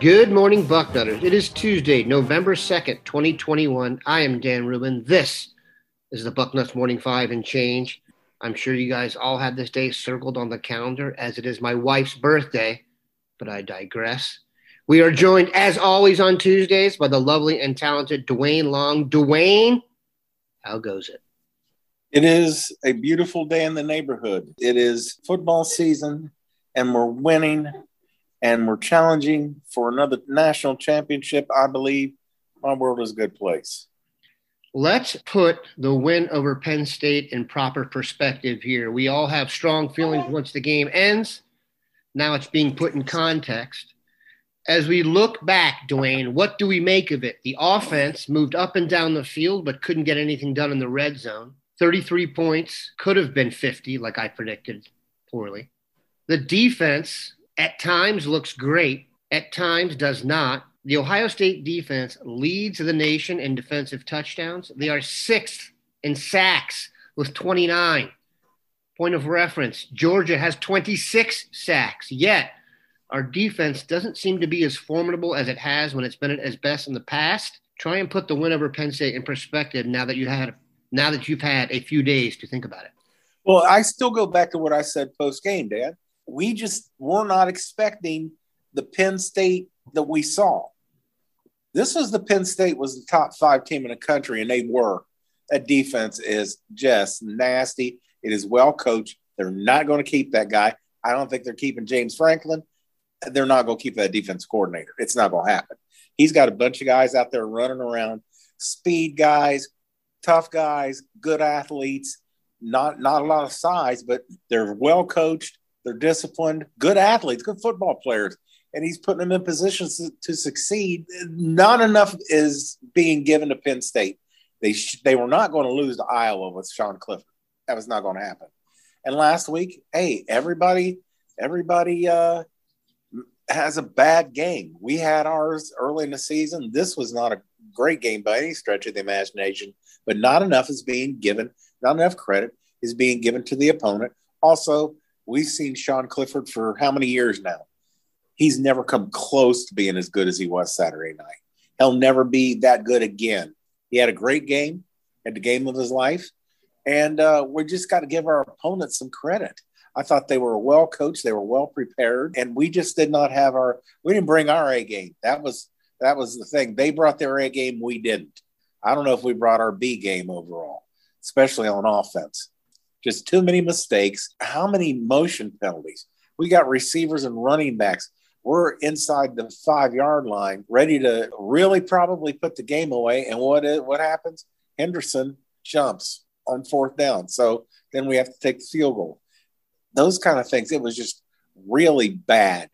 Good morning, Bucknutters. It is Tuesday, November 2nd, 2021. I am Dan Rubin. This is the Bucknuts Morning Five and Change. I'm sure you guys all had this day circled on the calendar as it is my wife's birthday, but I digress. We are joined, as always, on Tuesdays by the lovely and talented Dwayne Long. Dwayne, how goes it? It is a beautiful day in the neighborhood. It is football season, and we're winning and we're challenging for another national championship, I believe my world is a good place. Let's put the win over Penn State in proper perspective here. We all have strong feelings once the game ends. Now it's being put in context. As we look back, Dwayne, what do we make of it? The offense moved up and down the field, but couldn't get anything done in the red zone. 33 points could have been 50, like I predicted poorly. The defense at times looks great, at times does not. The Ohio State defense leads the nation in defensive touchdowns. They are sixth in sacks with 29. Point of reference Georgia has 26 sacks, yet our defense doesn't seem to be as formidable as it has when it's been at its best in the past. Try and put the win over Penn State in perspective now that you had now that you've had a few days to think about it. Well, I still go back to what I said post game, Dan we just were not expecting the Penn State that we saw. This was the Penn State was the top five team in the country, and they were. That defense is just nasty. It is well coached. They're not going to keep that guy. I don't think they're keeping James Franklin. They're not going to keep that defense coordinator. It's not going to happen. He's got a bunch of guys out there running around, speed guys, tough guys, good athletes. Not not a lot of size, but they're well coached. They're disciplined, good athletes, good football players, and he's putting them in positions to, to succeed. Not enough is being given to Penn State. They sh- they were not going to lose to Iowa with Sean Clifford. That was not going to happen. And last week, hey, everybody, everybody uh, has a bad game. We had ours early in the season. This was not a great game by any stretch of the imagination, but not enough is being given. Not enough credit is being given to the opponent. Also, We've seen Sean Clifford for how many years now? He's never come close to being as good as he was Saturday night. He'll never be that good again. He had a great game, had the game of his life, and uh, we just got to give our opponents some credit. I thought they were well coached, they were well prepared, and we just did not have our. We didn't bring our A game. That was that was the thing. They brought their A game, we didn't. I don't know if we brought our B game overall, especially on offense just too many mistakes. How many motion penalties? We got receivers and running backs. We're inside the five yard line, ready to really probably put the game away. And what what happens? Henderson jumps on fourth down. So then we have to take the field goal. Those kind of things. It was just really bad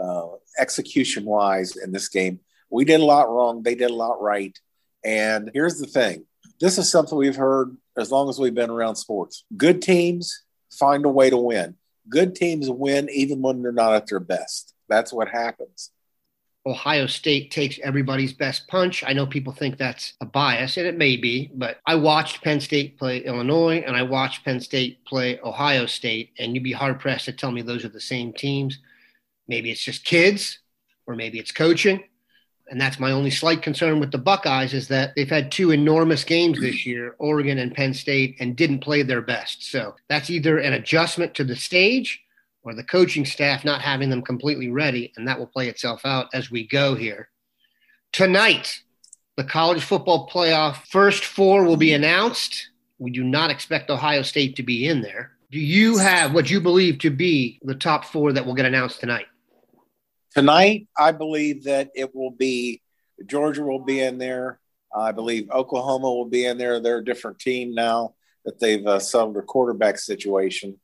uh, execution wise in this game. We did a lot wrong. They did a lot right. And here's the thing this is something we've heard as long as we've been around sports. Good teams find a way to win. Good teams win even when they're not at their best. That's what happens. Ohio State takes everybody's best punch. I know people think that's a bias, and it may be, but I watched Penn State play Illinois and I watched Penn State play Ohio State, and you'd be hard pressed to tell me those are the same teams. Maybe it's just kids, or maybe it's coaching. And that's my only slight concern with the Buckeyes is that they've had two enormous games this year, Oregon and Penn State, and didn't play their best. So that's either an adjustment to the stage or the coaching staff not having them completely ready, and that will play itself out as we go here. Tonight, the college football playoff first four will be announced. We do not expect Ohio State to be in there. Do you have what you believe to be the top four that will get announced tonight? Tonight, I believe that it will be Georgia will be in there. I believe Oklahoma will be in there. They're a different team now that they've uh, solved their quarterback situation.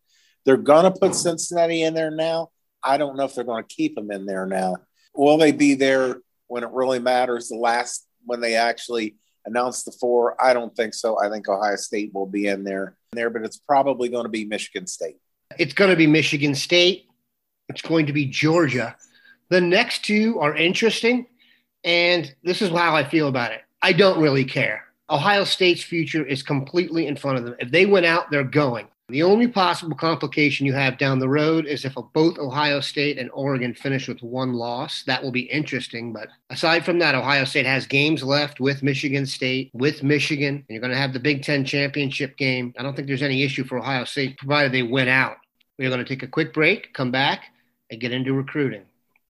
They're going to put Cincinnati in there now. I don't know if they're going to keep them in there now. Will they be there when it really matters? The last when they actually announce the four, I don't think so. I think Ohio State will be in there, there, but it's probably going to be Michigan State. It's going to be Michigan State. It's going to be Georgia. The next two are interesting, and this is how I feel about it. I don't really care. Ohio State's future is completely in front of them. If they went out, they're going. The only possible complication you have down the road is if both Ohio State and Oregon finish with one loss. That will be interesting. But aside from that, Ohio State has games left with Michigan State, with Michigan, and you're going to have the Big Ten championship game. I don't think there's any issue for Ohio State, provided they win out. We're going to take a quick break, come back, and get into recruiting.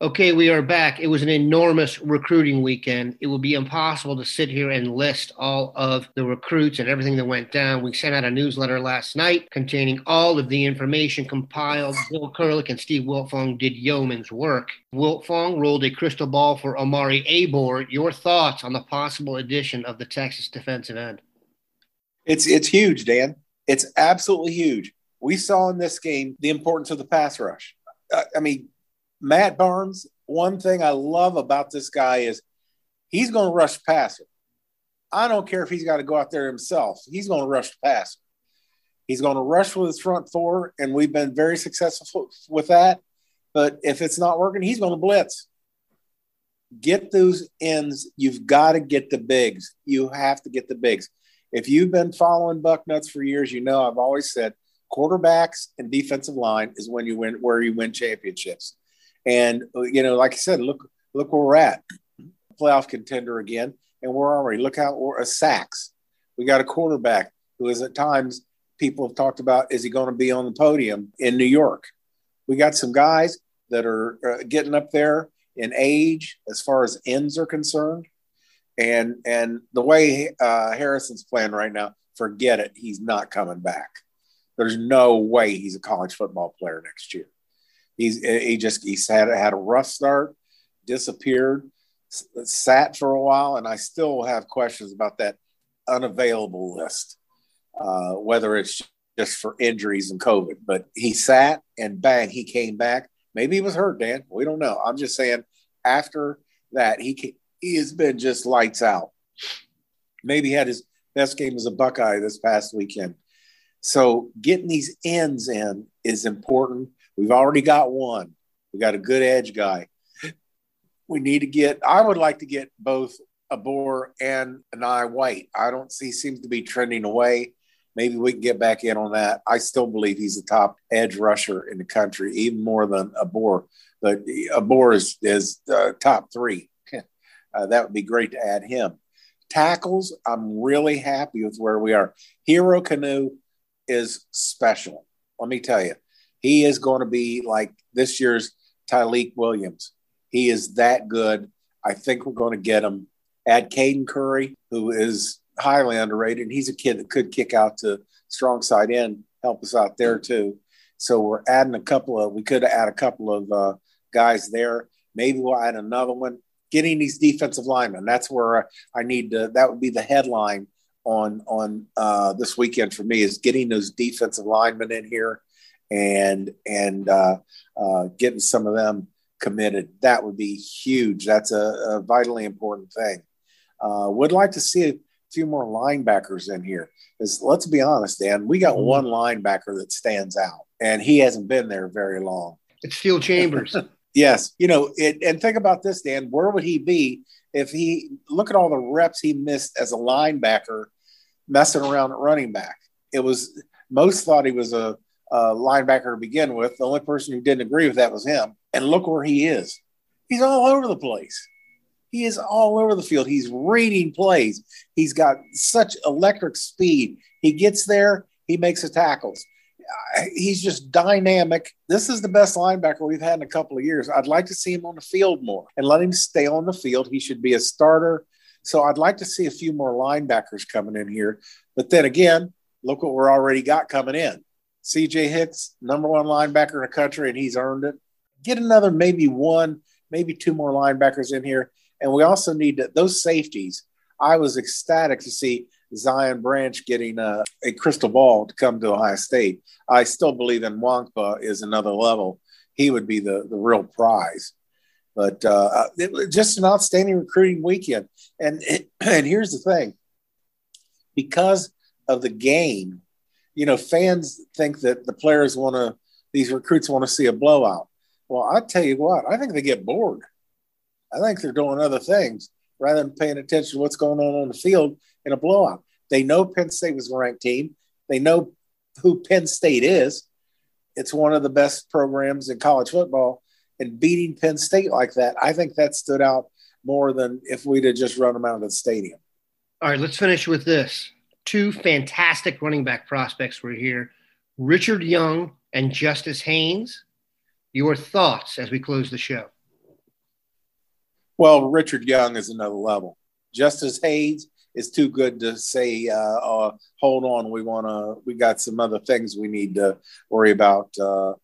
Okay, we are back. It was an enormous recruiting weekend. It would be impossible to sit here and list all of the recruits and everything that went down. We sent out a newsletter last night containing all of the information compiled. Bill Kurelic and Steve Wiltfong did yeoman's work. Wiltfong rolled a crystal ball for Omari Abor. Your thoughts on the possible addition of the Texas defensive end? It's it's huge, Dan. It's absolutely huge. We saw in this game the importance of the pass rush. Uh, I mean, Matt Barnes, one thing I love about this guy is he's going to rush passer. I don't care if he's got to go out there himself. He's going to rush passer. He's going to rush with his front four, and we've been very successful with that. But if it's not working, he's going to blitz. Get those ends. You've got to get the bigs. You have to get the bigs. If you've been following Bucknuts for years, you know I've always said quarterbacks and defensive line is when you win where you win championships. And you know, like I said, look look where we're at, playoff contender again. And where are we? Look how we're a sacks. We got a quarterback who is at times people have talked about is he going to be on the podium in New York? We got some guys that are uh, getting up there in age as far as ends are concerned. And and the way uh, Harrison's playing right now, forget it. He's not coming back. There's no way he's a college football player next year. He's he just he's had had a rough start, disappeared, sat for a while, and I still have questions about that unavailable list, uh, whether it's just for injuries and COVID. But he sat and bang, he came back. Maybe he was hurt, Dan. We don't know. I'm just saying after that, he he has been just lights out. Maybe had his best game as a Buckeye this past weekend. So getting these ends in is important. We've already got one. We got a good edge guy. We need to get. I would like to get both a Abor and Enai White. I don't see seems to be trending away. Maybe we can get back in on that. I still believe he's the top edge rusher in the country, even more than a Abor. But Abor is is uh, top three. Uh, that would be great to add him. Tackles, I'm really happy with where we are. Hero Kanu is special. Let me tell you, he is going to be like this year's Tyleik Williams. He is that good. I think we're going to get him. Add Caden Curry, who is highly underrated. He's a kid that could kick out to strong side end, help us out there too. So we're adding a couple of, we could add a couple of uh, guys there. Maybe we'll add another one. Getting these defensive linemen. That's where I need to, that would be the headline on on uh, this weekend for me is getting those defensive linemen in here and and uh, uh, getting some of them committed. That would be huge. That's a, a vitally important thing. Uh, would like to see a few more linebackers in here. Because let's be honest, Dan, we got one linebacker that stands out, and he hasn't been there very long. It's Steele Chambers. yes, you know it. And think about this, Dan. Where would he be if he look at all the reps he missed as a linebacker, messing around at running back? It was most thought he was a uh, linebacker to begin with. The only person who didn't agree with that was him. And look where he is. He's all over the place. He is all over the field. He's reading plays. He's got such electric speed. He gets there, he makes the tackles. He's just dynamic. This is the best linebacker we've had in a couple of years. I'd like to see him on the field more and let him stay on the field. He should be a starter. So I'd like to see a few more linebackers coming in here. But then again, look what we're already got coming in. CJ Hicks, number one linebacker in the country, and he's earned it. Get another maybe one, maybe two more linebackers in here. And we also need to, those safeties. I was ecstatic to see Zion Branch getting a, a, crystal ball to come to Ohio State. I still believe in Nwankpa is another level. He would be the, the real prize. But uh, it just an outstanding recruiting weekend. And, it, and here's the thing because of the game, you know, fans think that the players want to, these recruits want to see a blowout. Well, I tell you what, I think they get bored. I think they're doing other things rather than paying attention to what's going on on the field in a blowout. They know Penn State was a ranked team. They know who Penn State is. It's one of the best programs in college football. And beating Penn State like that, I think that stood out more than if we'd have just run them out of the stadium. All right, let's finish with this two fantastic running back prospects were here Richard Young and Justice Haynes. Your thoughts as we close the show? Well, Richard Young is another level. Justice Haynes is too good to say, uh, uh, hold on, we want to, we got some other things we need to worry about. Uh, uh,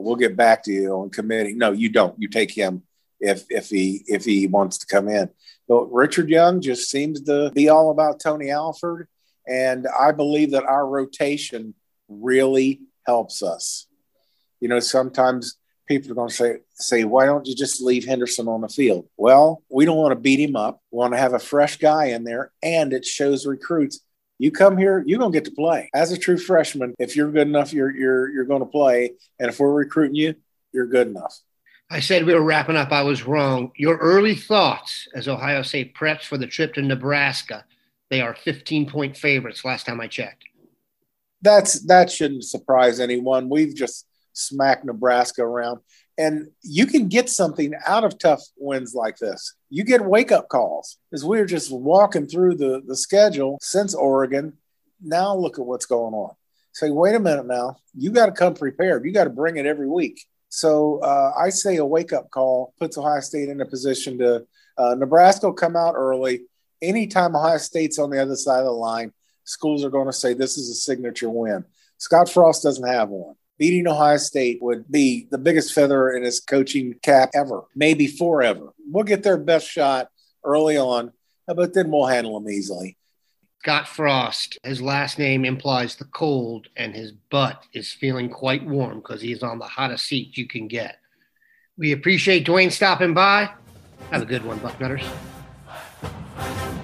we'll get back to you on committing. No, you don't. You take him if if he if he wants to come in. But Richard Young just seems to be all about Tony Alford and I believe that our rotation really helps us. You know, sometimes people are going to say, say, why don't you just leave Henderson on the field? Well, we don't want to beat him up. We want to have a fresh guy in there, and it shows recruits. You come here, you're gonna get to play. As a true freshman, if you're good enough, you're you're you're gonna play. And if we're recruiting you, you're good enough. I said we were wrapping up. I was wrong. Your early thoughts as Ohio State preps for the trip to Nebraska they are 15 point favorites last time I checked. That's that shouldn't surprise anyone. We've just smacked Nebraska around. And you can get something out of tough wins like this. You get wake up calls as we are just walking through the, the schedule since Oregon. Now look at what's going on. Say, wait a minute now. You got to come prepared. You got to bring it every week. So uh, I say a wake up call puts Ohio State in a position to uh, Nebraska will come out early anytime Ohio State's on the other side of the line, schools are going to say this is a signature win. Scott Frost doesn't have one. Beating Ohio State would be the biggest feather in his coaching cap ever, maybe forever. We'll get their best shot early on, but then we'll handle them easily. Scott Frost, his last name implies the cold, and his butt is feeling quite warm because he's on the hottest seat you can get. We appreciate Dwayne stopping by. Have a good one, Bucknutters. Thank you.